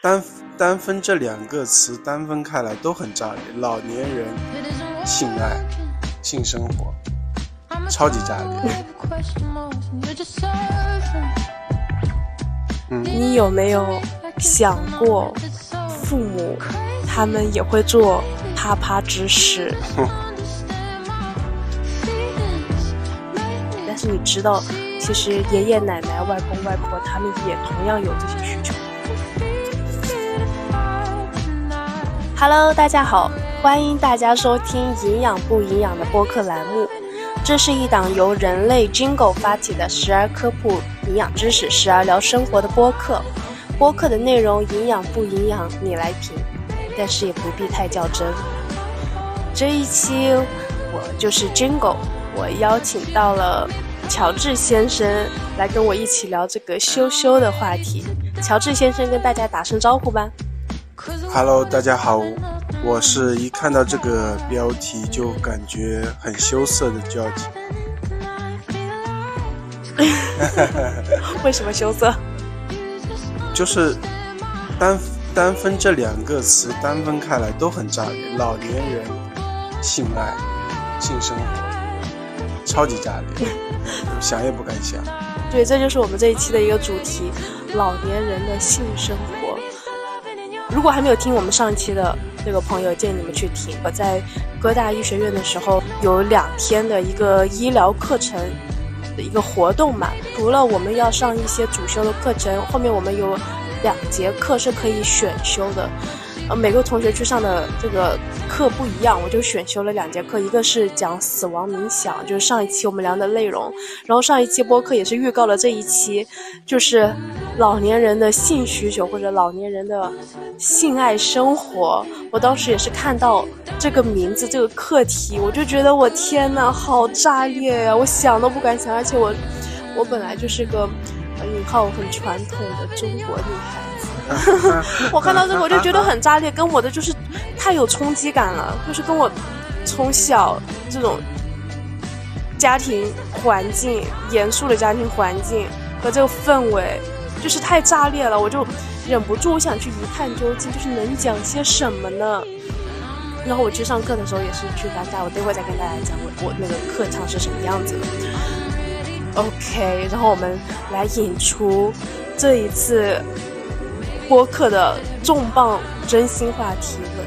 单单分这两个词单分开来都很炸裂，老年人性爱、性生活，超级炸裂。嗯，你有没有想过，父母他们也会做啪啪之事？但是你知道，其实爷爷奶奶、外公外婆他们也同样有这些 Hello，大家好，欢迎大家收听《营养不营养》的播客栏目。这是一档由人类 Jingle 发起的，时而科普营养知识，时而聊生活的播客。播客的内容营养不营养，你来评，但是也不必太较真。这一期我就是 Jingle，我邀请到了乔治先生来跟我一起聊这个羞羞的话题。乔治先生跟大家打声招呼吧。Hello，大家好，我是一看到这个标题就感觉很羞涩的交集。为什么羞涩？就是单单分这两个词单分开来都很炸裂，老年人性爱、性生活，超级炸裂，想也不敢想。对，这就是我们这一期的一个主题：老年人的性生活。如果还没有听我们上期的那个朋友，建议你们去听。我在哥大医学院的时候，有两天的一个医疗课程的一个活动嘛。除了我们要上一些主修的课程，后面我们有两节课是可以选修的。呃，每个同学去上的这个课不一样，我就选修了两节课，一个是讲死亡冥想，就是上一期我们聊的内容。然后上一期播客也是预告了这一期，就是老年人的性需求或者老年人的性爱生活。我当时也是看到这个名字这个课题，我就觉得我天呐，好炸裂呀！我想都不敢想，而且我我本来就是个引号很传统的中国女孩。我看到这个我就觉得很炸裂，跟我的就是太有冲击感了，就是跟我从小这种家庭环境、严肃的家庭环境和这个氛围，就是太炸裂了，我就忍不住我想去一探究竟，就是能讲些什么呢？然后我去上课的时候也是去尴尬，我待会再跟大家讲我我那个课堂是什么样子的。OK，然后我们来引出这一次。播客的重磅真心话提问：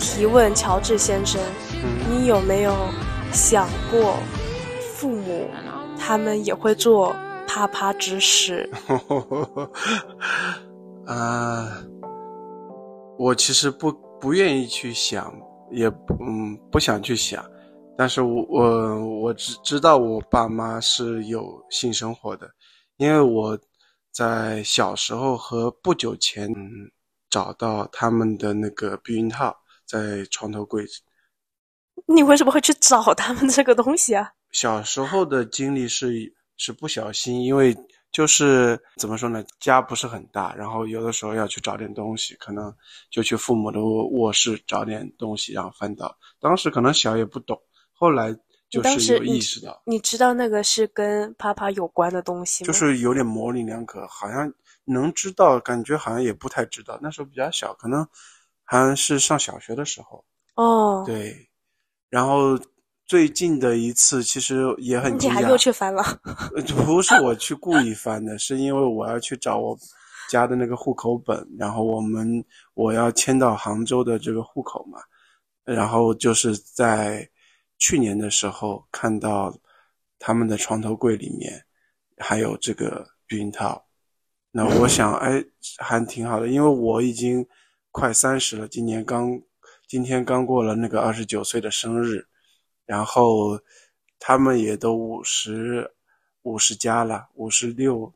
提问乔治先生，你有没有想过，父母他们也会做啪啪之事？啊，我其实不不愿意去想，也嗯不想去想，但是我我我只知道我爸妈是有性生活的，因为我。在小时候和不久前找到他们的那个避孕套在床头柜。你为什么会去找他们这个东西啊？小时候的经历是是不小心，因为就是怎么说呢，家不是很大，然后有的时候要去找点东西，可能就去父母的卧室找点东西，然后翻到。当时可能小也不懂，后来。就是有意识到，你知道那个是跟啪啪有关的东西吗？就是有点模棱两可，好像能知道，感觉好像也不太知道。那时候比较小，可能好像是上小学的时候。哦，对。然后最近的一次其实也很惊讶。你还又去翻了？不是我去故意翻的，是因为我要去找我家的那个户口本，然后我们我要迁到杭州的这个户口嘛，然后就是在。去年的时候看到他们的床头柜里面还有这个避孕套，那我想，哎，还挺好的，因为我已经快三十了，今年刚今天刚过了那个二十九岁的生日，然后他们也都五十五十加了，五十六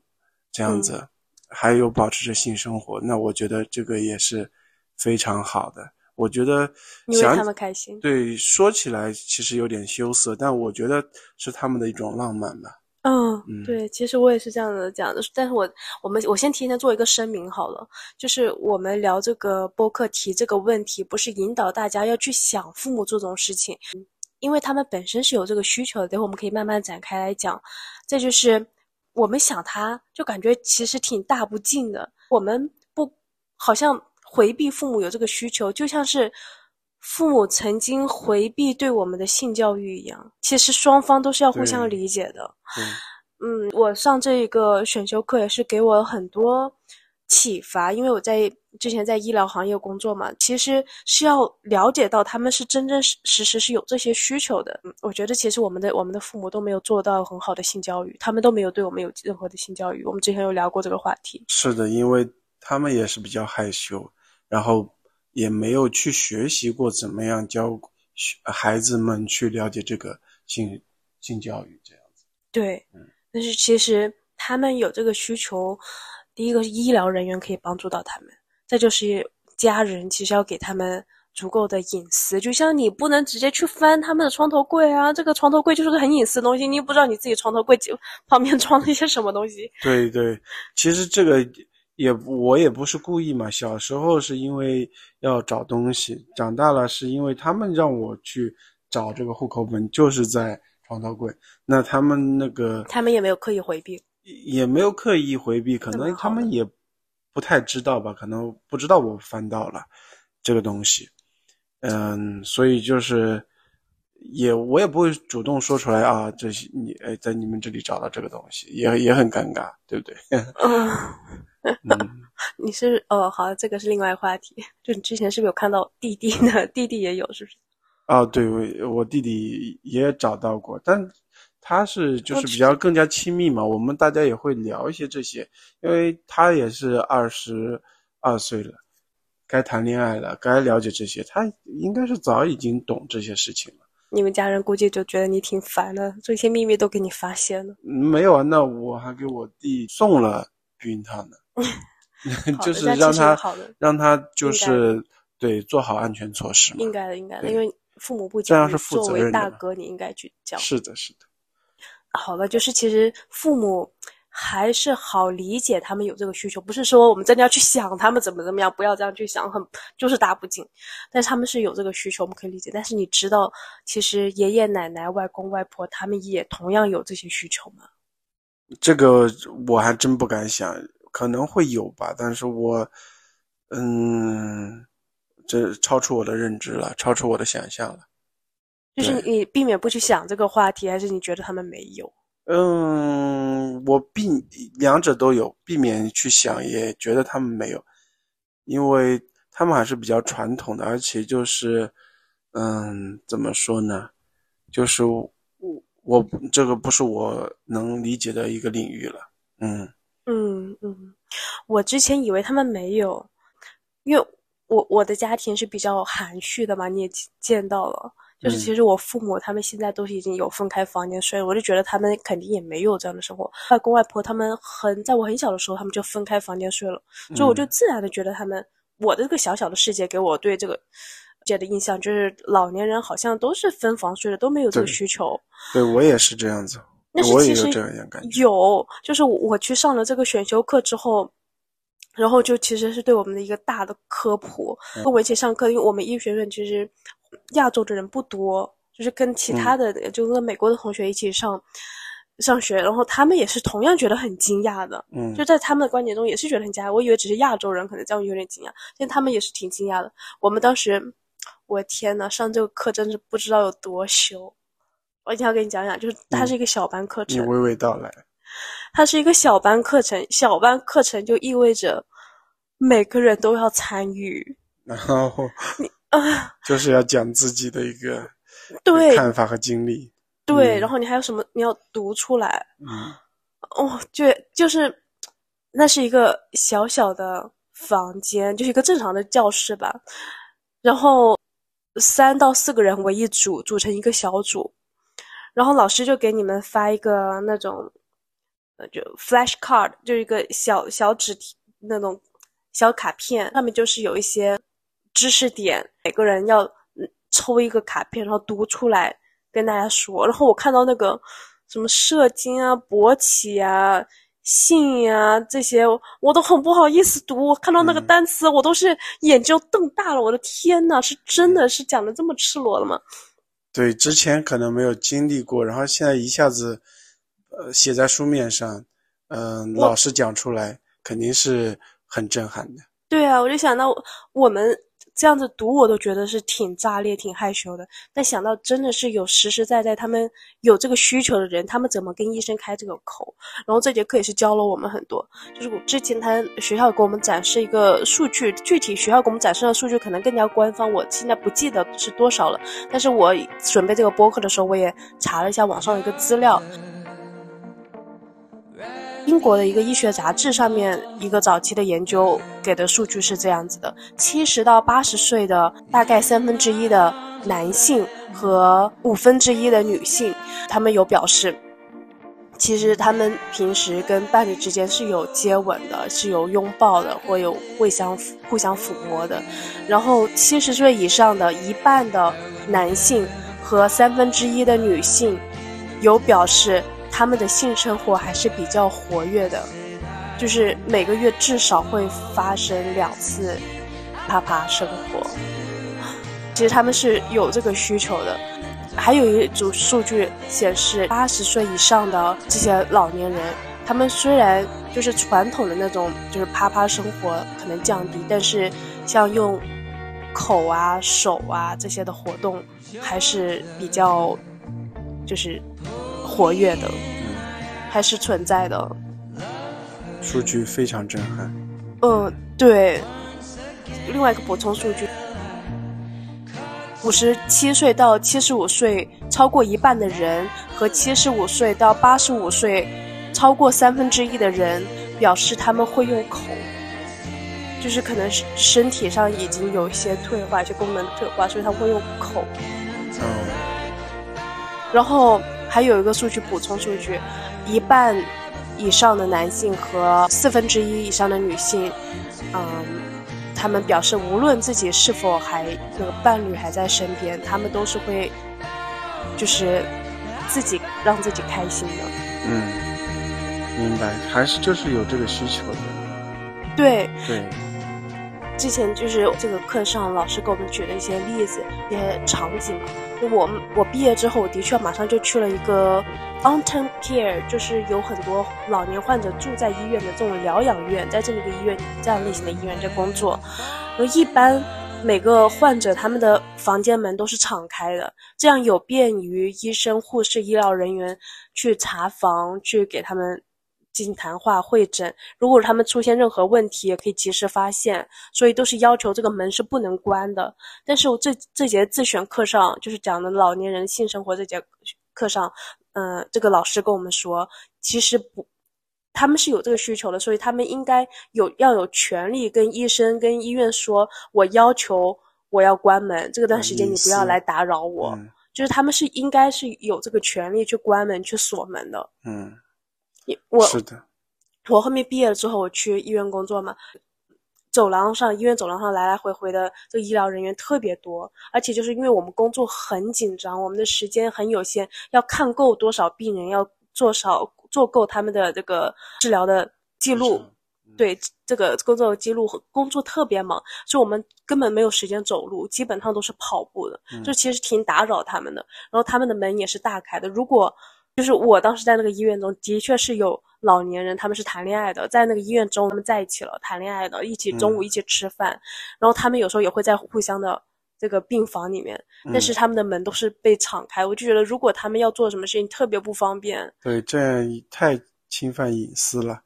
这样子，还有保持着性生活，那我觉得这个也是非常好的。我觉得，因为他们开心。对，说起来其实有点羞涩，但我觉得是他们的一种浪漫吧。嗯，对，其实我也是这样子讲的。但是我我们我先提前做一个声明好了，就是我们聊这个播客提这个问题，不是引导大家要去想父母做这种事情，因为他们本身是有这个需求的。等会我们可以慢慢展开来讲。再就是我们想他，就感觉其实挺大不敬的。我们。不好像回避父母有这个需求，就像是父母曾经回避对我们的性教育一样。其实双方都是要互相理解的。嗯，我上这一个选修课也是给我很多启发，因为我在之前在医疗行业工作嘛，其实是要了解到他们是真真实实是有这些需求的。我觉得其实我们的我们的父母都没有做到很好的性教育，他们都没有对我们有任何的性教育。我们之前有聊过这个话题。是的，因为他们也是比较害羞，然后也没有去学习过怎么样教孩子们去了解这个性性教育这样子。对，嗯。但是其实他们有这个需求，第一个是医疗人员可以帮助到他们，再就是家人其实要给他们足够的隐私。就像你不能直接去翻他们的床头柜啊，这个床头柜就是个很隐私的东西，你又不知道你自己床头柜 旁边装了一些什么东西。对对，其实这个也我也不是故意嘛，小时候是因为要找东西，长大了是因为他们让我去找这个户口本，就是在。床头柜，那他们那个，他们也没有刻意回避，也没有刻意回避，可能他们也不太知道吧，可能不知道我翻到了这个东西，嗯，所以就是也我也不会主动说出来啊，这些你哎在你们这里找到这个东西，也也很尴尬，对不对？嗯，你是哦，好，这个是另外话题，就你之前是不是有看到弟弟呢？弟弟也有，是不是？啊，对，我我弟弟也找到过，但他是就是比较更加亲密嘛，我们大家也会聊一些这些，因为他也是二十二岁了，该谈恋爱了，该了解这些，他应该是早已经懂这些事情了。你们家人估计就觉得你挺烦的，这些秘密都给你发现了。没有啊，那我还给我弟送了避孕套呢，就是让他让他就是对做好安全措施嘛。应该的，应该的，因为。父母不讲，作为大哥，你应该去教。是的，是的。好了，就是其实父母还是好理解他们有这个需求，不是说我们真的要去想他们怎么怎么样，不要这样去想，很就是打不进。但是他们是有这个需求，我们可以理解。但是你知道，其实爷爷奶奶、外公外婆他们也同样有这些需求吗？这个我还真不敢想，可能会有吧。但是我，嗯。这超出我的认知了，超出我的想象了。就是你避免不去想这个话题，还是你觉得他们没有？嗯，我避两者都有，避免去想，也觉得他们没有，因为他们还是比较传统的，而且就是，嗯，怎么说呢？就是我我这个不是我能理解的一个领域了。嗯嗯嗯，我之前以为他们没有，因为。我我的家庭是比较含蓄的嘛，你也见到了，就是其实我父母他们现在都是已经有分开房间睡了，我就觉得他们肯定也没有这样的生活。外公外婆他们很在我很小的时候，他们就分开房间睡了，所以我就自然的觉得他们我的这个小小的世界给我对这个界的印象就是老年人好像都是分房睡的，都没有这个需求。对我也是这样子，我也有这样感觉。有，就是我去上了这个选修课之后。然后就其实是对我们的一个大的科普。跟我一起上课，因为我们医学院其实亚洲的人不多，就是跟其他的，就跟美国的同学一起上上学，然后他们也是同样觉得很惊讶的。嗯，就在他们的观点中也是觉得很惊讶。我以为只是亚洲人可能这样有点惊讶，但他们也是挺惊讶的。我们当时，我天呐，上这个课真是不知道有多羞。我一定要跟你讲讲，就是它是一个小班课程。你娓娓道来。它是一个小班课程，小班课程就意味着每个人都要参与，然后你 啊，就是要讲自己的一个对看法和经历，对，然后你还有什么你要读出来，嗯，哦，就就是那是一个小小的房间，就是一个正常的教室吧，然后三到四个人为一组，组成一个小组，然后老师就给你们发一个那种。呃，就 flash card 就是一个小小纸那种小卡片，上面就是有一些知识点，每个人要抽一个卡片，然后读出来跟大家说。然后我看到那个什么射精啊、勃起啊、性啊这些，我都很不好意思读。我看到那个单词，我都是眼睛瞪大了。我的天呐，是真的是讲的这么赤裸了吗？对，之前可能没有经历过，然后现在一下子。呃，写在书面上，嗯，老师讲出来肯定是很震撼的。对啊，我就想到我们。这样子读我都觉得是挺炸裂、挺害羞的。但想到真的是有实实在在他们有这个需求的人，他们怎么跟医生开这个口？然后这节课也是教了我们很多。就是我之前他学校给我们展示一个数据，具体学校给我们展示的数据可能更加官方，我现在不记得是多少了。但是我准备这个播客的时候，我也查了一下网上一个资料。英国的一个医学杂志上面一个早期的研究给的数据是这样子的：七十到八十岁的大概三分之一的男性和五分之一的女性，他们有表示，其实他们平时跟伴侣之间是有接吻的，是有拥抱的，或有互相互相抚摸的。然后七十岁以上的一半的男性和三分之一的女性，有表示。他们的性生活还是比较活跃的，就是每个月至少会发生两次啪啪生活。其实他们是有这个需求的。还有一组数据显示，八十岁以上的这些老年人，他们虽然就是传统的那种就是啪啪生活可能降低，但是像用口啊、手啊这些的活动还是比较就是。活跃的，还是存在的。数据非常震撼。嗯，对。另外一个补充数据：五十七岁到七十五岁超过一半的人，和七十五岁到八十五岁超过三分之一的人表示他们会用口，就是可能是身体上已经有一些退化，一些功能退化，所以他会用口。嗯。然后。还有一个数据补充数据，一半以上的男性和四分之一以上的女性，嗯，他们表示无论自己是否还那个伴侣还在身边，他们都是会，就是自己让自己开心的。嗯，明白，还是就是有这个需求的。对对。之前就是这个课上老师给我们举了一些例子，一些场景嘛。就我我毕业之后，我的确马上就去了一个 long-term care，就是有很多老年患者住在医院的这种疗养院，在这里的医院这样类型的医院在工作。然后一般每个患者他们的房间门都是敞开的，这样有便于医生、护士、医疗人员去查房，去给他们。进行谈话会诊，如果他们出现任何问题，也可以及时发现，所以都是要求这个门是不能关的。但是我这这节自选课上，就是讲的老年人性生活这节课上，嗯，这个老师跟我们说，其实不，他们是有这个需求的，所以他们应该有要有权利跟医生跟医院说，我要求我要关门，这个段时间你不要来打扰我，就是他们是应该是有这个权利去关门去锁门的，嗯。我是的，我后面毕业了之后，我去医院工作嘛，走廊上，医院走廊上来来回回的这个医疗人员特别多，而且就是因为我们工作很紧张，我们的时间很有限，要看够多少病人，要做少做够他们的这个治疗的记录，对这个工作记录，工作特别忙，所以我们根本没有时间走路，基本上都是跑步的，就其实挺打扰他们的。然后他们的门也是大开的，如果。就是我当时在那个医院中，的确是有老年人，他们是谈恋爱的，在那个医院中他们在一起了，谈恋爱的，一起中午一起吃饭，然后他们有时候也会在互相的这个病房里面，但是他们的门都是被敞开，我就觉得如果他们要做什么事情，特别不方便。对，这样太侵犯隐私了。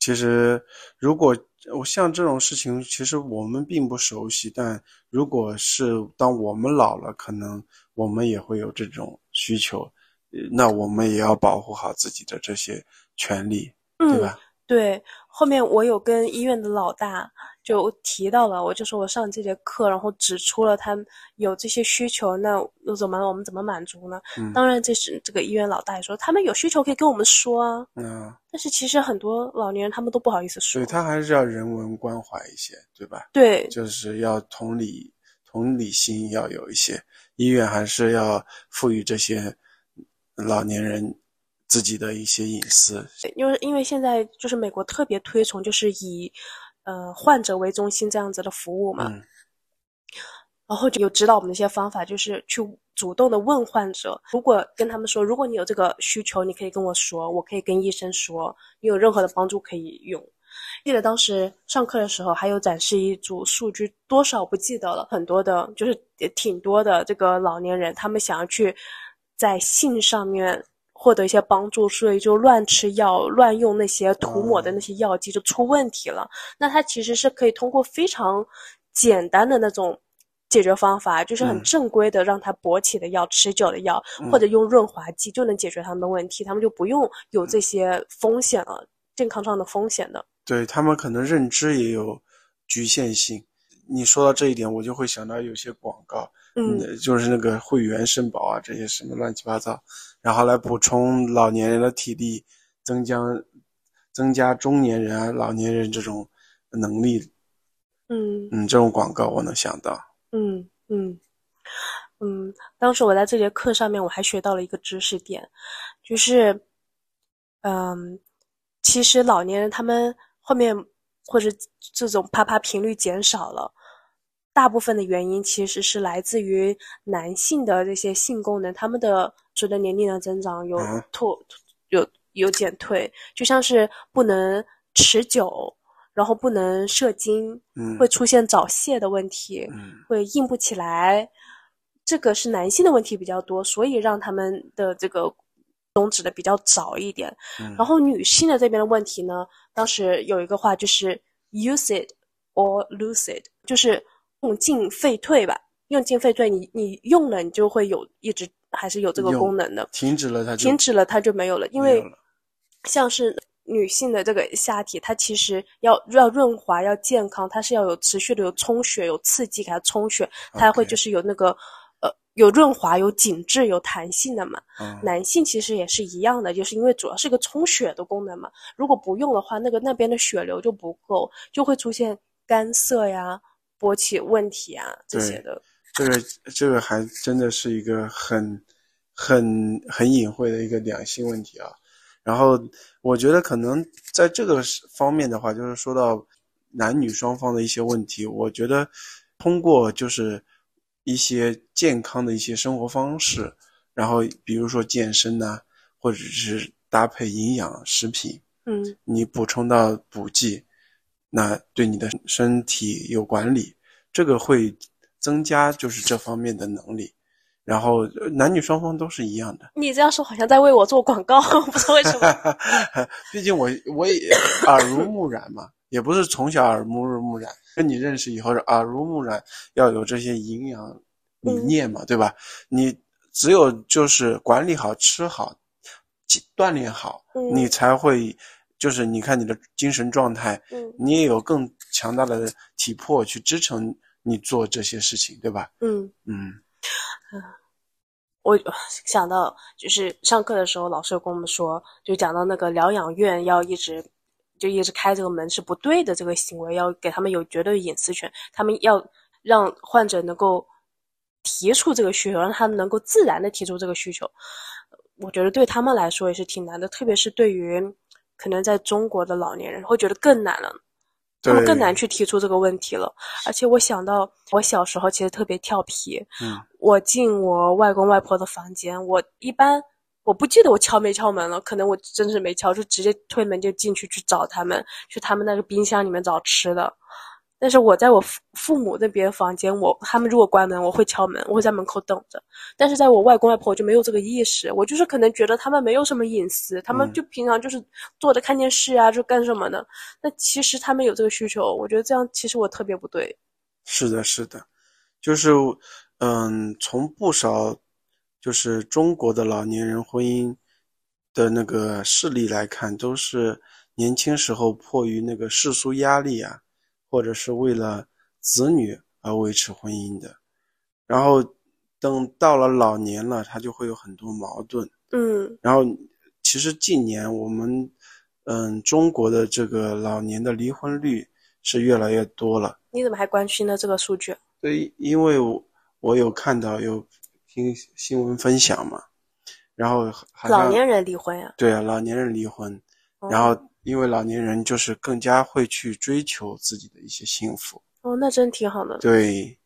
其实，如果我像这种事情，其实我们并不熟悉，但如果是当我们老了，可能我们也会有这种需求。那我们也要保护好自己的这些权利，对吧？对，后面我有跟医院的老大就提到了，我就说我上这节课，然后指出了他有这些需求，那又怎么我们怎么满足呢？当然，这是这个医院老大也说，他们有需求可以跟我们说啊。嗯。但是其实很多老年人他们都不好意思说。对他还是要人文关怀一些，对吧？对，就是要同理同理心要有一些，医院还是要赋予这些。老年人自己的一些隐私，因为因为现在就是美国特别推崇就是以，呃患者为中心这样子的服务嘛，然后就有指导我们的一些方法，就是去主动的问患者，如果跟他们说，如果你有这个需求，你可以跟我说，我可以跟医生说，你有任何的帮助可以用。记得当时上课的时候，还有展示一组数据，多少不记得了，很多的，就是也挺多的这个老年人，他们想要去在性上面获得一些帮助，所以就乱吃药、乱用那些涂抹的那些药剂，就出问题了。那他其实是可以通过非常简单的那种。解决方法就是很正规的，让他勃起的药、持久的药，或者用润滑剂就能解决他们的问题，他们就不用有这些风险了，健康上的风险的。对他们可能认知也有局限性。你说到这一点，我就会想到有些广告，嗯，就是那个会员肾宝啊，这些什么乱七八糟，然后来补充老年人的体力，增加增加中年人啊、老年人这种能力。嗯嗯，这种广告我能想到。嗯嗯嗯，当时我在这节课上面，我还学到了一个知识点，就是，嗯，其实老年人他们后面或者这种啪啪频率减少了，大部分的原因其实是来自于男性的这些性功能，他们的随着年龄的增长有退有有减退，就像是不能持久。然后不能射精，会出现早泄的问题，会硬不起来，这个是男性的问题比较多，所以让他们的这个终止的比较早一点。然后女性的这边的问题呢，当时有一个话就是 use it or lose it，就是用进废退吧，用进废退，你你用了你就会有一直还是有这个功能的，停止了它停止了它就没有了，因为像是。女性的这个下体，它其实要要润滑、要健康，它是要有持续的有充血、有刺激给它充血，它会就是有那个呃有润滑、有紧致、有弹性的嘛。男性其实也是一样的，就是因为主要是个充血的功能嘛。如果不用的话，那个那边的血流就不够，就会出现干涩呀、勃起问题啊这些的。这个这个还真的是一个很很很隐晦的一个两性问题啊。然后我觉得可能在这个方面的话，就是说到男女双方的一些问题，我觉得通过就是一些健康的一些生活方式，然后比如说健身呐，或者是搭配营养食品，嗯，你补充到补剂，那对你的身体有管理，这个会增加就是这方面的能力。然后男女双方都是一样的。你这样说好像在为我做广告，不知道为什么。毕竟我我也耳濡目染嘛，也不是从小耳濡目染，跟你认识以后是耳濡目染，要有这些营养理念嘛，对吧？你只有就是管理好、吃好、锻炼好，你才会就是你看你的精神状态，嗯你也有更强大的体魄去支撑你做这些事情，对吧？嗯嗯。嗯，我想到就是上课的时候，老师跟我们说，就讲到那个疗养院要一直就一直开这个门是不对的，这个行为要给他们有绝对隐私权，他们要让患者能够提出这个需求，让他们能够自然的提出这个需求。我觉得对他们来说也是挺难的，特别是对于可能在中国的老年人，会觉得更难了。他们更难去提出这个问题了，而且我想到我小时候其实特别调皮。嗯，我进我外公外婆的房间，我一般我不记得我敲没敲门了，可能我真是没敲，就直接推门就进去去找他们，去他们那个冰箱里面找吃的。但是我在我父父母那边房间，我他们如果关门，我会敲门，我会在门口等着。但是在我外公外婆就没有这个意识，我就是可能觉得他们没有什么隐私，他们就平常就是坐着看电视啊，就干什么的。那其实他们有这个需求，我觉得这样其实我特别不对。是的，是的，就是嗯，从不少就是中国的老年人婚姻的那个事例来看，都是年轻时候迫于那个世俗压力啊。或者是为了子女而维持婚姻的，然后等到了老年了，他就会有很多矛盾。嗯，然后其实近年我们，嗯，中国的这个老年的离婚率是越来越多了。你怎么还关心呢这个数据？对，因为我我有看到有听新闻分享嘛，然后老年人离婚呀？对啊，老年人离婚，然后。因为老年人就是更加会去追求自己的一些幸福哦，那真挺好的。对，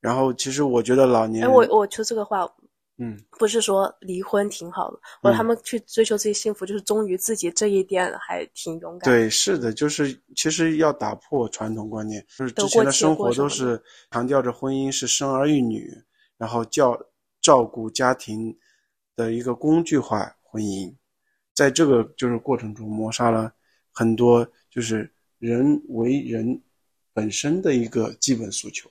然后其实我觉得老年，哎，我我说这个话，嗯，不是说离婚挺好的，或者他们去追求自己幸福，就是忠于自己这一点还挺勇敢。对，是的，就是其实要打破传统观念，就是之前的生活都是强调着婚姻是生儿育女，然后教照顾家庭的一个工具化婚姻，在这个就是过程中磨杀了很多就是人为人本身的一个基本诉求，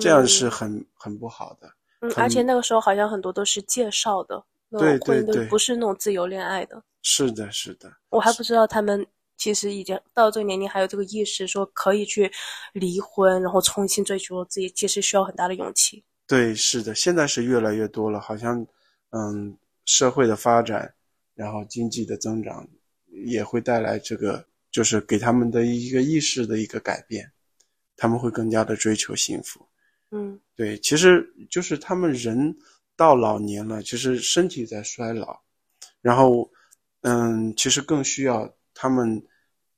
这样是很很不好的。嗯，而且那个时候好像很多都是介绍的，对对对，不是那种自由恋爱的。是的，是的。我还不知道他们其实已经到这个年龄，还有这个意识，说可以去离婚，然后重新追求自己，其实需要很大的勇气。对，是的，现在是越来越多了，好像，嗯，社会的发展，然后经济的增长，也会带来这个，就是给他们的一个意识的一个改变，他们会更加的追求幸福。嗯，对，其实就是他们人到老年了，其实身体在衰老，然后，嗯，其实更需要他们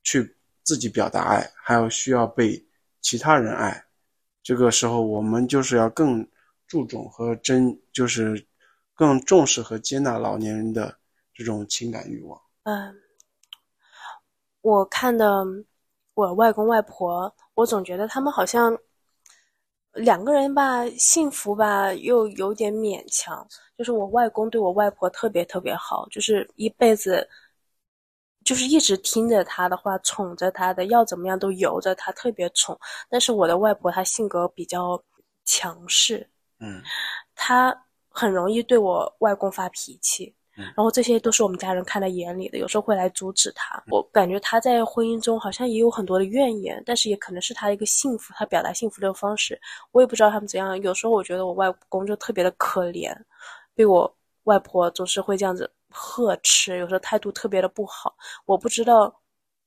去自己表达爱，还有需要被其他人爱。这个时候，我们就是要更注重和真，就是更重视和接纳老年人的这种情感欲望。嗯，我看的我外公外婆，我总觉得他们好像。两个人吧，幸福吧，又有点勉强。就是我外公对我外婆特别特别好，就是一辈子，就是一直听着他的话，宠着他的，要怎么样都由着他，特别宠。但是我的外婆她性格比较强势，嗯，她很容易对我外公发脾气。然后这些都是我们家人看在眼里的，有时候会来阻止他。我感觉他在婚姻中好像也有很多的怨言，但是也可能是他的一个幸福，他表达幸福的方式。我也不知道他们怎样。有时候我觉得我外公就特别的可怜，被我外婆总是会这样子呵斥，有时候态度特别的不好。我不知道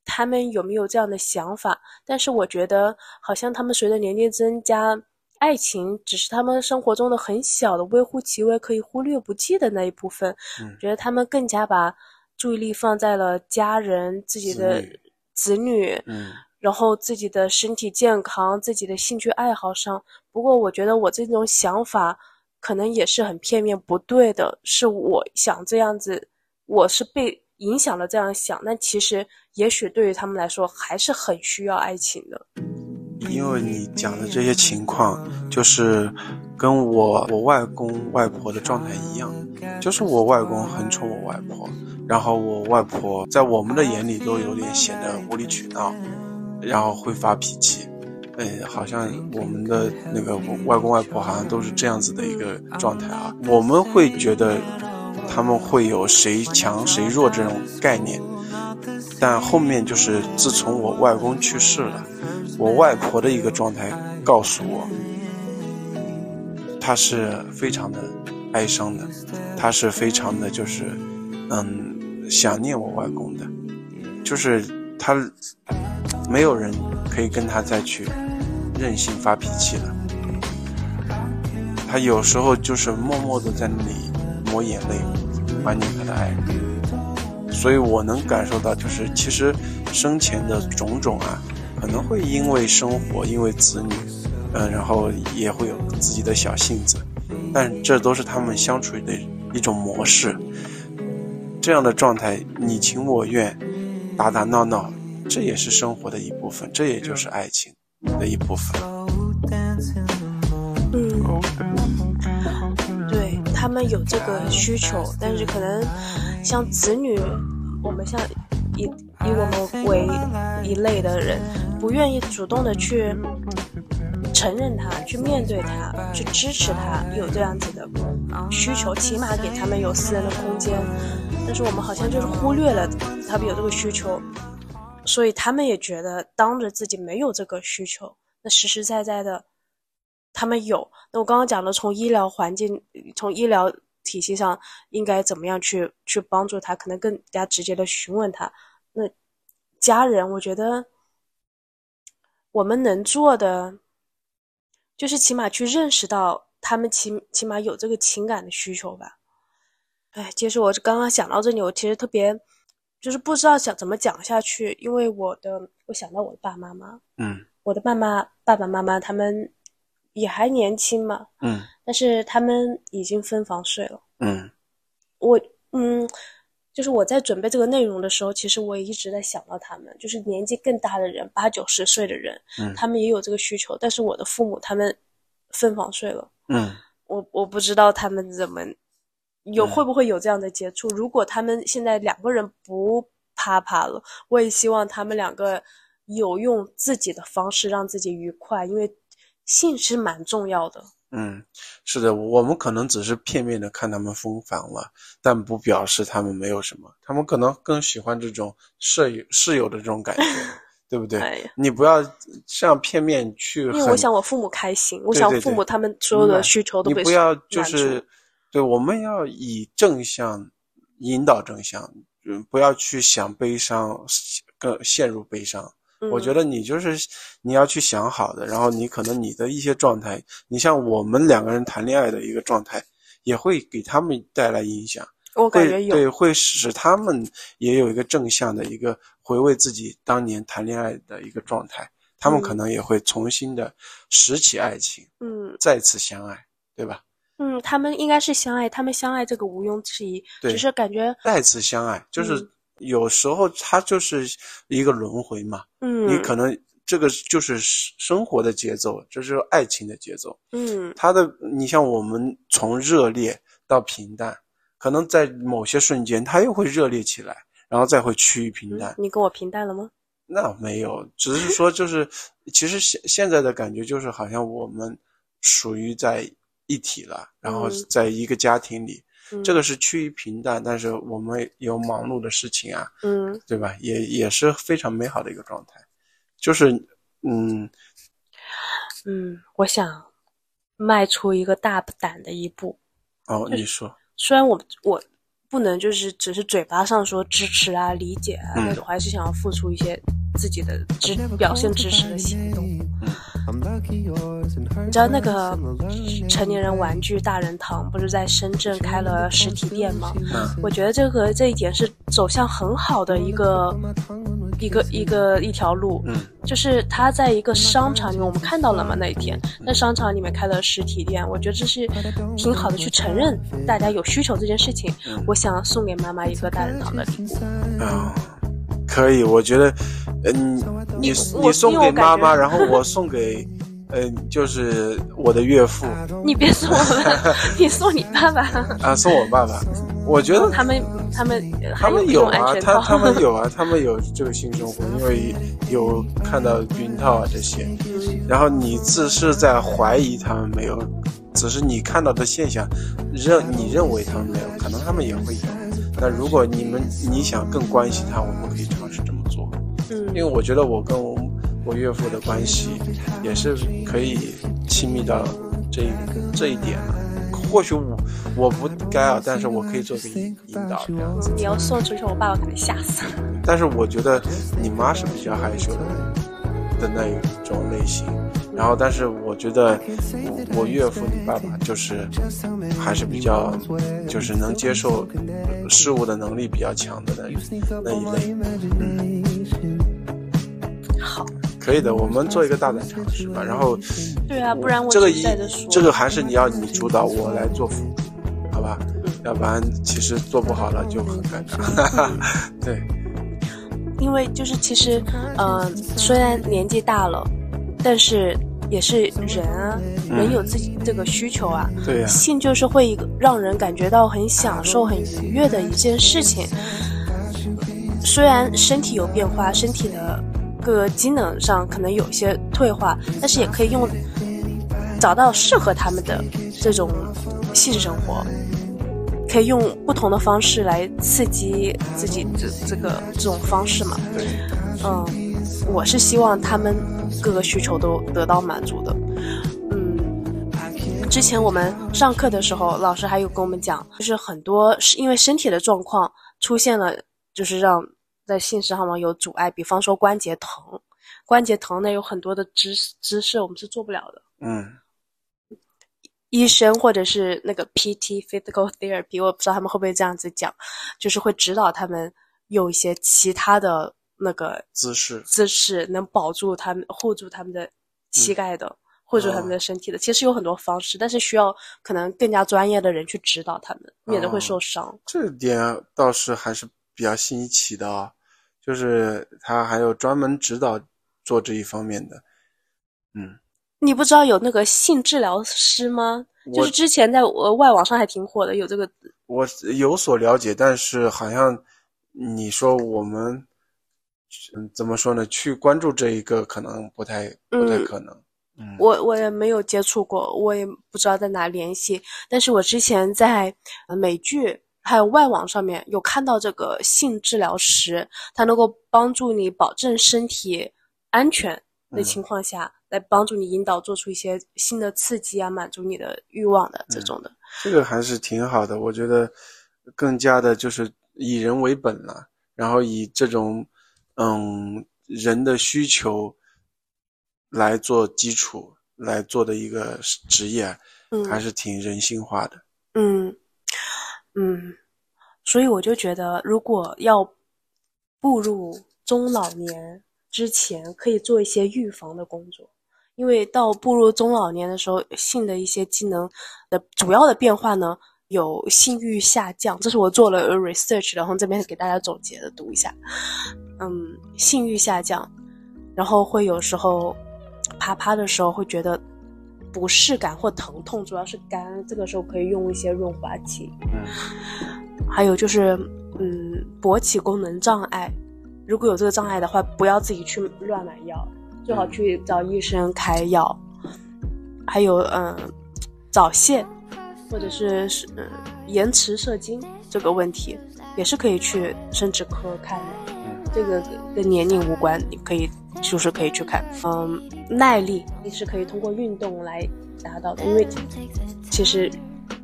他们有没有这样的想法，但是我觉得好像他们随着年龄增加。爱情只是他们生活中的很小的、微乎其微、可以忽略不计的那一部分。嗯，觉得他们更加把注意力放在了家人、自己的子女，嗯，然后自己的身体健康、自己的兴趣爱好上。不过，我觉得我这种想法可能也是很片面、不对的。是我想这样子，我是被影响了这样想。那其实，也许对于他们来说，还是很需要爱情的。因为你讲的这些情况，就是跟我我外公外婆的状态一样，就是我外公很宠我外婆，然后我外婆在我们的眼里都有点显得无理取闹，然后会发脾气，嗯，好像我们的那个外公外婆好像都是这样子的一个状态啊，我们会觉得他们会有谁强谁弱这种概念，但后面就是自从我外公去世了。我外婆的一个状态告诉我，她是非常的哀伤的，她是非常的，就是，嗯，想念我外公的，就是她没有人可以跟她再去任性发脾气了，她有时候就是默默的在那里抹眼泪，怀念她的爱人，所以我能感受到，就是其实生前的种种啊。可能会因为生活，因为子女，嗯，然后也会有自己的小性子，但这都是他们相处的一种模式。这样的状态，你情我愿，打打闹闹，这也是生活的一部分，这也就是爱情的一部分。他们有这个需求，但是可能像子女，我们像以以我们为一类的人。不愿意主动的去承认他，去面对他，去支持他有这样子的需求，起码给他们有私人的空间。但是我们好像就是忽略了他们有这个需求，所以他们也觉得当着自己没有这个需求。那实实在在的，他们有。那我刚刚讲的，从医疗环境、从医疗体系上应该怎么样去去帮助他，可能更加直接的询问他。那家人，我觉得。我们能做的，就是起码去认识到他们起起码有这个情感的需求吧。哎，其实我刚刚想到这里，我其实特别就是不知道想怎么讲下去，因为我的我想到我的爸爸妈妈，嗯，我的爸妈爸爸妈妈他们也还年轻嘛，嗯但是他们已经分房睡了。嗯我嗯，就是我在准备这个内容的时候，其实我也一直在想到他们，就是年纪更大的人，八九十岁的人，嗯他们也有这个需求，但是我的父母他们分房睡了，嗯我我不知道他们怎么有嗯会不会有这样的接触。如果他们现在两个人不啪啪了，我也希望他们两个有用自己的方式让自己愉快，因为性是蛮重要的。嗯，是的，我们可能只是片面的看他们分房了，但不表示他们没有什么，他们可能更喜欢这种舍友室友的这种感觉，对不对？哎，你不要这样片面去，因为我想我父母开心，我想父母他们所有的需求都被你不要就是，对，我们要以正向引导正向，嗯，不要去想悲伤，更陷入悲伤。我觉得得你就是你要去想好的，然后你可能你的一些状态，你像我们两个人谈恋爱的一个状态，也会给他们带来影响，我。感觉有对，有，会使他们也有一个正向的一个回味自己当年谈恋爱的一个状态，他们嗯。可能也会重新的拾起爱情，嗯。再次相爱，对吧？嗯，他们应该是相爱，他们相爱这个毋庸置疑，对。只是感觉再次相爱，就是嗯有时候它就是一个轮回嘛，嗯，你可能这个就是生活的节奏，这是爱情的节奏。嗯它的，你像我们从热烈到平淡，可能在某些瞬间它又会热烈起来，然后再会趋于平淡。你跟我平淡了吗？那没有，只是说就是，其实现现在的感觉就是好像我们属于在一体了，然后嗯在一个家庭里，嗯这个是趋于平淡，但是我们有忙碌的事情啊，嗯对吧？也也是非常美好的一个状态，就是嗯嗯，我想迈出一个大胆的一步。哦，你说虽然我我不能就是只是嘴巴上说支持啊、理解啊，嗯但是我还是想要付出一些自己的支表现支持的行动。你知道那个成年人玩具大人堂不是在深圳开了实体店吗？嗯我觉得这个这一点是走向很好的一个一个一个一条路。嗯就是他在一个商场里面，我们看到了嘛那一天，在商场里面开了实体店，我觉得这是挺好的，去承认大家有需求这件事情。嗯我想送给妈妈一个大人堂的礼物。啊、可以，我觉得，嗯、你我你送给妈妈，然后我送给，呃，就是我的岳父你别送我了，你送你爸爸。啊，送我爸爸。我觉得他们他们他们有啊。他他们 有啊，他们有这个性生活，因为有看到避孕套啊这些。然后你只是在怀疑他们没有，只是你看到的现象，认你认为他们没有，可能他们也会有。那如果你们你想更关心他，我们可以尝试这么做。嗯因为嗯我觉得我跟我我岳父的关系也是可以亲密到这一这一点了。或许我我不该啊，但是我可以做个引引导这样子。你要说出去，我爸爸可能吓死了。但是我觉得你妈是比较害羞的的那一种类型，然后但是我觉得我我岳父你爸爸就是还是比较就是能接受事物的能力比较强的那那一类。嗯，好，可以的，我们做一个大胆尝试吧。然后对啊，不然我这个一这个还是你要你主导，我来做辅助，好吧？要不然其实做不好了就很尴尬。对，因为就是其实，嗯、虽然年纪大了，但是也是人啊，人有自己这个需求啊。对呀、性就是会一个让人感觉到很享受、很愉悦的一件事情。虽然身体有变化，身体的各个机能上可能有一些退化，但是也可以用找到适合他们的这种性生活，可以用不同的方式来刺激自己这这个这种方式嘛。对，嗯，我是希望他们各个需求都得到满足的。嗯，之前我们上课的时候，老师还有跟我们讲，就是很多是因为身体的状况出现了，就是让在性上面有阻碍，比方说关节疼，关节疼呢有很多的姿姿势我们是做不了的。嗯医生或者是那个 PT physical therapy，我不知道他们会不会这样子讲，就是会指导他们有一些其他的那个姿势，姿势，能保住他们、护住他们的膝盖的护住他们的身体的。其实有很多方式，但是需要可能更加专业的人去指导他们，免得会受伤。这点倒是还是比较新奇的啊，就是他还有专门指导做这一方面的。嗯，你不知道有那个性治疗师吗？就是之前在呃外网上还挺火的，有这个。我有所了解，但是好像你说我们，嗯，怎么说呢？去关注这一个可能不太不太可能。嗯，我我也没有接触过，我也不知道在哪联系。但是我之前在美剧还有外网上面有看到这个性治疗师，他能够帮助你保证身体安全的情况下。来帮助你引导做出一些新的刺激啊，满足你的欲望的这种的，这个还是挺好的。我觉得更加的就是以人为本了，然后以这种嗯人的需求来做基础来做的一个职业，还是挺人性化的。嗯嗯，所以我就觉得，如果要步入中老年之前，可以做一些预防的工作。因为到步入中老年的时候，性的一些机能的主要的变化呢，有性欲下降，这是我做了 research，然后这边给大家总结的读一下。嗯，性欲下降，然后会有时候啪啪的时候会觉得不适感或疼痛，主要是肝，这个时候可以用一些润滑剂。嗯，还有就是嗯，勃起功能障碍，如果有这个障碍的话，不要自己去乱买药。最好去找医生开药，还有嗯，早泄，或者是是嗯延迟射精这个问题，也是可以去生殖科看的。这个跟年龄无关，你可以就是可以去看。嗯，耐力你是可以通过运动来达到的，因为其实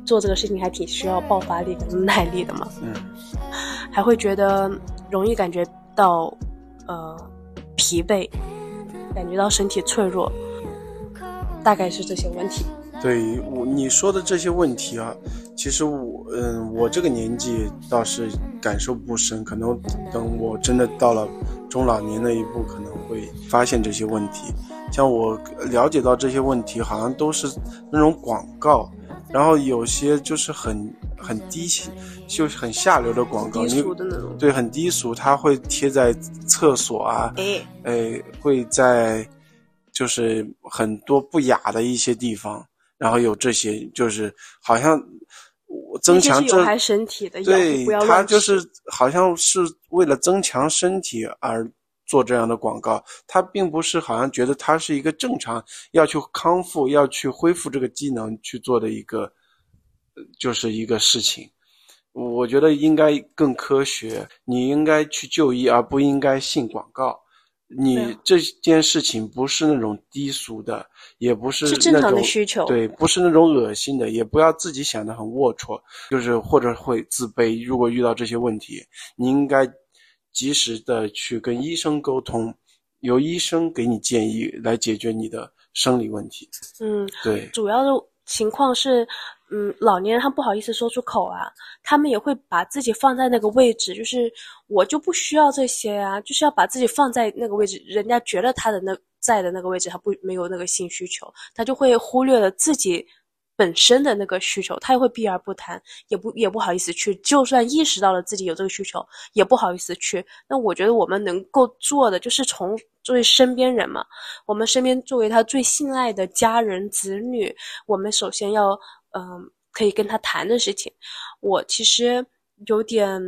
做这个事情还挺需要爆发力跟耐力的嘛。嗯，还会觉得容易感觉到呃疲惫。感觉到身体脆弱，大概是这些问题。对我你说的这些问题啊，其实我嗯，我这个年纪倒是感受不深，可能等我真的到了中老年那一步，可能会发现这些问题。像我了解到这些问题，好像都是那种广告，然后有些就是很很低级，就是很下流的广告，低俗的那种。对，很低俗，它会贴在厕所啊，哎，会在就是很多不雅的一些地方，然后有这些，就是好像增强这害身体的，对，他就是好像是为了增强身体而。做这样的广告，他并不是好像觉得他是一个正常要去康复、要去恢复这个机能去做的一个，就是一个事情。我觉得应该更科学，你应该去就医，而不应该信广告。你这件事情不是那种低俗的，也不是正常的需求，对，不是那种恶心的，也不要自己想的很龌龊，就是或者会自卑。如果遇到这些问题，你应该。及时的去跟医生沟通，由医生给你建议来解决你的生理问题。嗯，对，主要的情况是，嗯，老年人他不好意思说出口啊，他们也会把自己放在那个位置，就是我就不需要这些啊，就是要把自己放在那个位置，人家觉得他的那在的那个位置，他不没有那个性需求，他就会忽略了自己。本身的那个需求，他也会避而不谈，也不也不好意思去。就算意识到了自己有这个需求，也不好意思去。那我觉得我们能够做的，就是从作为身边人嘛，我们身边作为他最信赖的家人、子女，我们首先要嗯，可以跟他谈的事情。我其实有点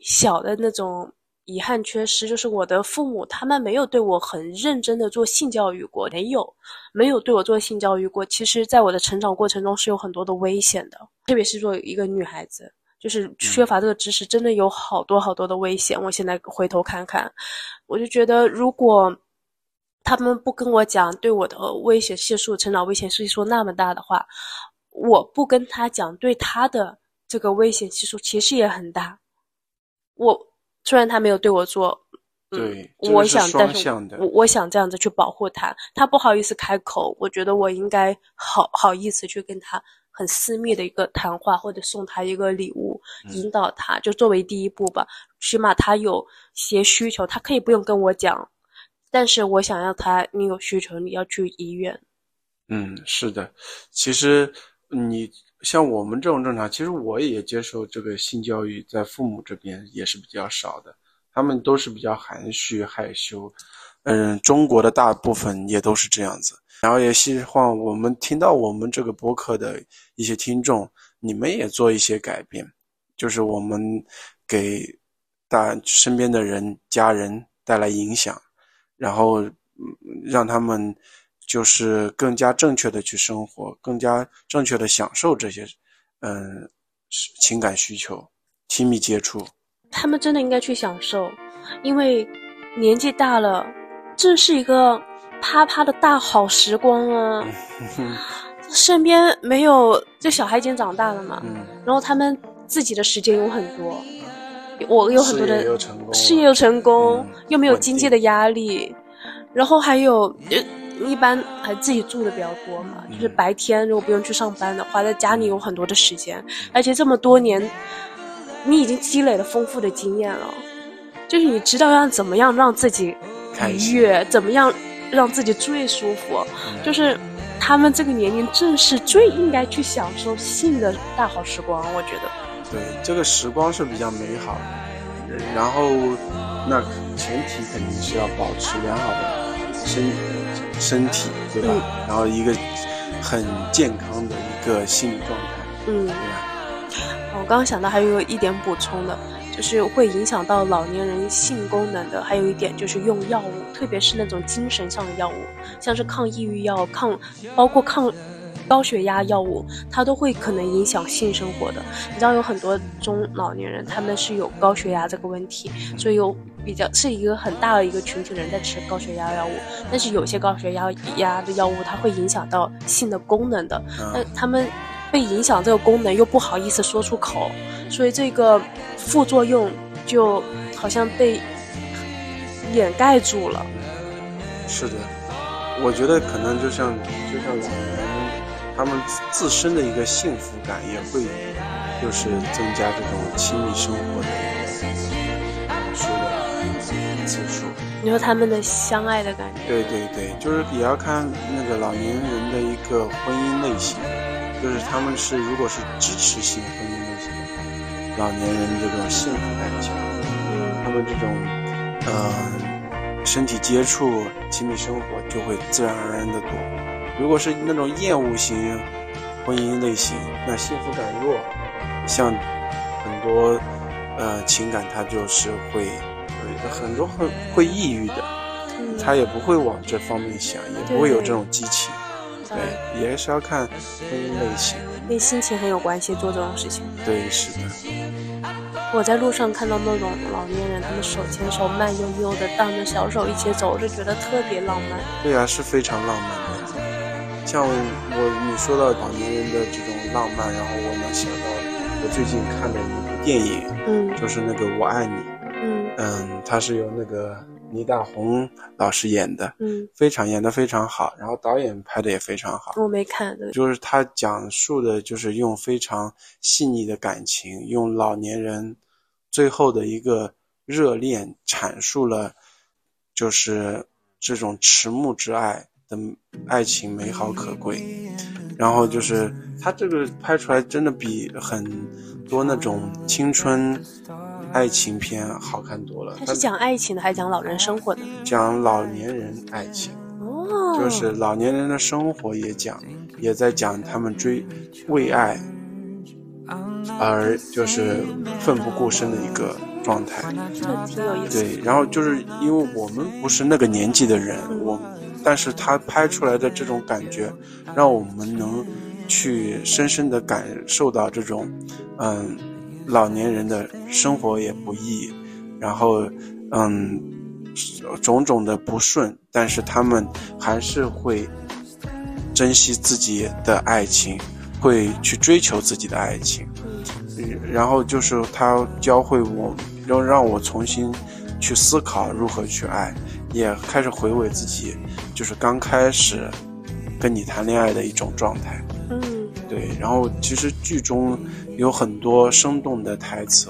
小的那种。遗憾缺失就是我的父母，他们没有对我很认真的做性教育过，没有，没有对我做性教育过。其实，在我的成长过程中是有很多的危险的，特别是作为一个女孩子，就是缺乏这个知识，真的有好多好多的危险。我现在回头看看，我就觉得，如果他们不跟我讲对我的危险系数、成长危险系数那么大的话，我不跟他讲对他的这个危险系数其实也很大，我。虽然他没有对我做，对，我想，但是我我想这样子去保护他，他不好意思开口，我觉得我应该好好意思去跟他很私密的一个谈话，或者送他一个礼物，引导他，就作为第一步吧。起码他有些需求，他可以不用跟我讲，但是我想要他，你有需求，你要去医院。嗯，是的，其实你像我们这种正常，其实我也接受这个性教育，在父母这边也是比较少的，他们都是比较含蓄害羞。嗯，中国的大部分也都是这样子。然后也希望我们听到我们这个播客的一些听众，你们也做一些改变，就是我们给大身边的人、家人带来影响，然后让他们就是更加正确的去生活，更加正确的享受这些嗯情感需求、亲密接触。他们真的应该去享受，因为年纪大了，这是一个。啪啪的大好时光啊！身边没有，就小孩已经长大了嘛，然后他们自己的时间有很多，我有很多的事业又成功，又没有经济的压力，然后还有一般还自己住的比较多嘛，就是白天如果不用去上班的话，在家里有很多的时间，而且这么多年，你已经积累了丰富的经验了，就是你知道要怎么样让自己愉悦，怎么样。让自己最舒服，就是他们这个年龄正是最应该去享受性的大好时光。我觉得，对这个时光是比较美好的。然后，那前提肯定是要保持良好的身身体，对吧？然后一个很健康的一个心理状态，嗯，对吧？我刚刚想到还有一点补充的。就是会影响到老年人性功能的，还有一点就是用药物，特别是那种精神上的药物，像是抗抑郁药、抗包括抗高血压药物，它都会可能影响性生活的。你知道有很多中老年人他们是有高血压这个问题，所以有比较是一个很大的一个群体人在吃高血压药物。但是有些高血压压的药物，它会影响到性的功能的，那他们被影响这个功能又不好意思说出口，所以这个。副作用就好像被掩盖住了。是的，我觉得可能就像就像老人他们自身的一个幸福感也会就是增加这种亲密生活的数量次数。你说他们的相爱的感觉？对对对，就是也要看那个老年人的一个婚姻类型，就是他们是如果是支持性婚姻类型。老年人这种幸福感强，他们这种，呃，身体接触、亲密生活就会自然而然的多。如果是那种厌恶型婚姻类型，那幸福感弱，像很多呃情感，它就是会很多会会抑郁的，他也不会往这方面想，也不会有这种激情。对，也是要看婚姻类型，跟心情很有关系。做这种事情，对，是的。我在路上看到那种老年人，他们手牵手，慢悠悠的荡着小手一起走，就觉得特别浪漫。对呀，是非常浪漫的。像我你说到老年人的这种浪漫，然后我能想到我最近看的一部电影，嗯，就是那个《我爱你》，嗯嗯，它是由那个。倪大红老师演的，嗯，非常演的非常好，然后导演拍的也非常好。我没看，就是他讲述的，就是用非常细腻的感情，用老年人最后的一个热恋，阐述了就是这种迟暮之爱的爱情美好可贵。然后就是他这个拍出来真的比很多那种青春。爱情片好看多了。他是讲爱情的，还是讲老人生活的？讲老年人爱情。哦。就是老年人的生活也讲，也在讲他们追为爱而就是奋不顾身的一个状态。这挺有意思。对，然后就是因为我们不是那个年纪的人，我，但是他拍出来的这种感觉，让我们能去深深的感受到这种，嗯。老年人的生活也不易，然后，嗯，种种的不顺，但是他们还是会珍惜自己的爱情，会去追求自己的爱情。然后就是他教会我，要让我重新去思考如何去爱，也开始回味自己，就是刚开始跟你谈恋爱的一种状态。嗯，对。然后其实剧中。有很多生动的台词，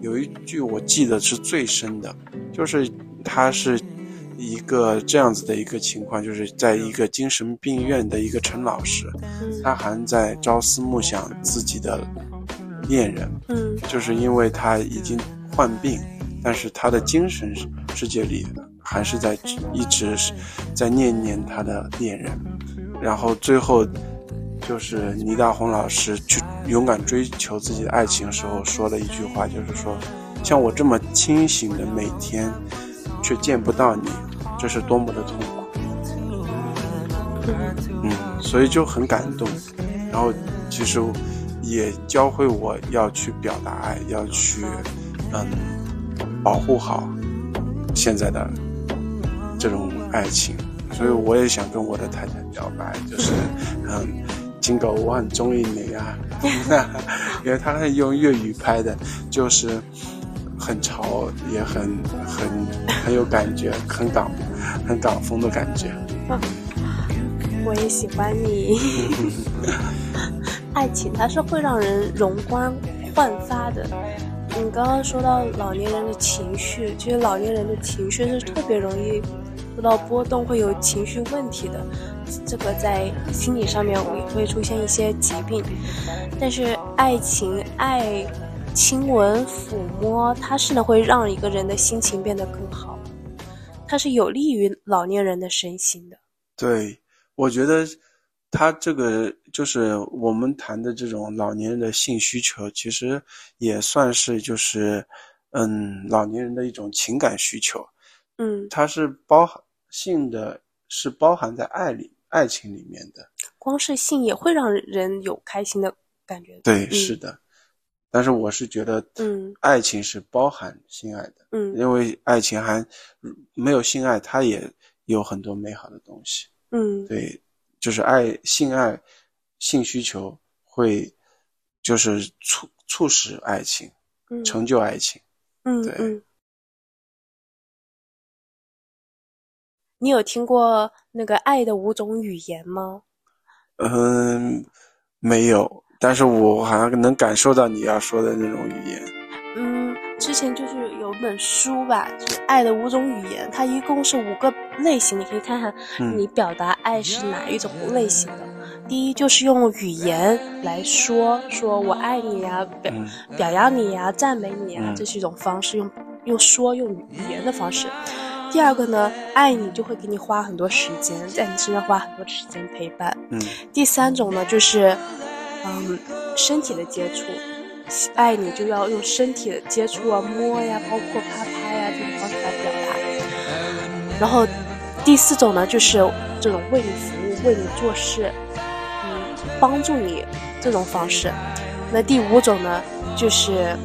有一句我记得是最深的，就是他是一个这样子的一个情况，就是在一个精神病院的一个陈老师，他还在朝思暮想自己的恋人，嗯，就是因为他已经患病，但是他的精神世界里还是在一直在念念他的恋人，然后最后就是倪大红老师去勇敢追求自己的爱情的时候说了一句话，就是说，像我这么清醒的每天。却见不到你，这是多么的痛苦。嗯，所以就很感动。然后其实也教会我要去表达爱，要去嗯保护好现在的这种爱情。所以我也想跟我的太太表白，就是 嗯，金狗我很中意你啊，因为他是用粤语拍的，就是。很潮，也很很很有感觉，很港，很港风的感觉。我也喜欢你。爱情它是会让人容光焕发的。你刚刚说到老年人的情绪，其实老年人的情绪是特别容易受到波动，会有情绪问题的。这个在心理上面也会出现一些疾病。但是爱情爱。亲吻、抚摸，它是呢会让一个人的心情变得更好，它是有利于老年人的身心的。对，我觉得，他这个就是我们谈的这种老年人的性需求，其实也算是就是，嗯，老年人的一种情感需求。嗯，它是包含性的，是包含在爱里、爱情里面的。光是性也会让人有开心的感觉。对，是的。但是我是觉得，嗯，爱情是包含性爱的，嗯，因为爱情还没有性爱，它也有很多美好的东西，嗯，对，就是爱性爱性需求会就是促促使爱情，成就爱情，嗯，对。你有听过那个爱的五种语言吗？嗯，没有。但是我好像能感受到你要说的那种语言。嗯，之前就是有本书吧，就是《爱的五种语言》，它一共是五个类型，你可以看看你表达爱是哪一种类型的。第一就是用语言来说，说我爱你呀，表表扬你呀，赞美你呀，这是一种方式，用用说用语言的方式。第二个呢，爱你就会给你花很多时间，在你身上花很多时间陪伴。嗯。第三种呢，就是。嗯，身体的接触，爱你就要用身体的接触啊，摸呀，包括啪啪呀这种方式来表达。然后第四种呢，就是这种为你服务、为你做事，嗯，帮助你这种方式。那第五种呢，就是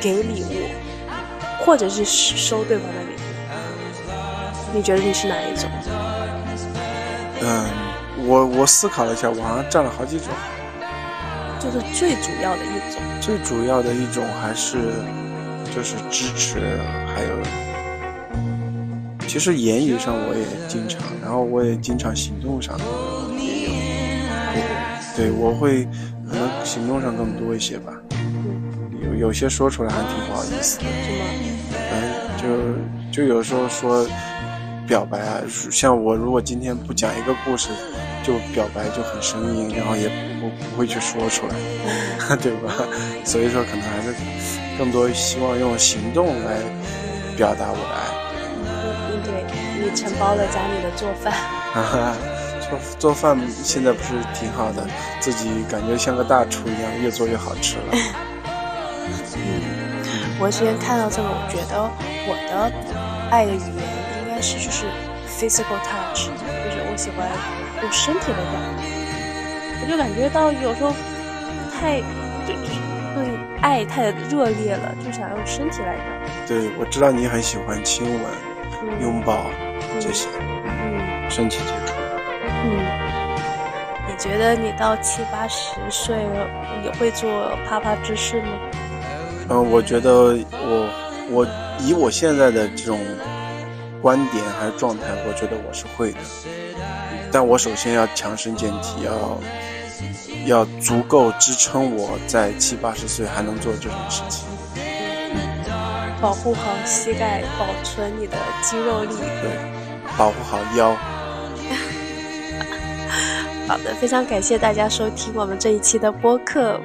给礼物，或者是收对方的礼物。你觉得你是哪一种？嗯，我我思考了一下，我好像占了好几种。就是最主要的一种，最主要的一种还是就是支持，还有其实言语上我也经常，然后我也经常行动上也有，对，我会可能行动上更多一些吧，有有些说出来还挺不好意思的，嗯，就就有时候说表白啊，像我如果今天不讲一个故事。就表白就很生硬，然后也不不会去说出来，对吧？所以说可能还是更多希望用行动来表达我的爱。嗯，对你承包了家里的做饭。做 做饭现在不是挺好的，自己感觉像个大厨一样，越做越好吃了。嗯，我之前看到这个，我觉得我的爱的语言是就是 physical touch，就是我喜欢。用身体的表达，我就感觉到有时候太对对爱太热烈了，就想用身体来表达。对，我知道你很喜欢亲吻、拥抱这些，嗯，身体接触。嗯，你觉得你到七八十岁了也会做啪啪之事吗？嗯，我觉得我我以我现在的这种观点还是状态，我觉得我是会的。但我首先要强身健体，要要足够支撑我在七八十岁还能做这种事情。保护好膝盖，保存你的肌肉力。对，保护好腰。好的，非常感谢大家收听我们这一期的播客，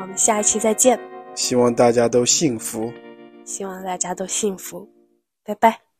我们下一期再见。希望大家都幸福。希望大家都幸福，拜拜。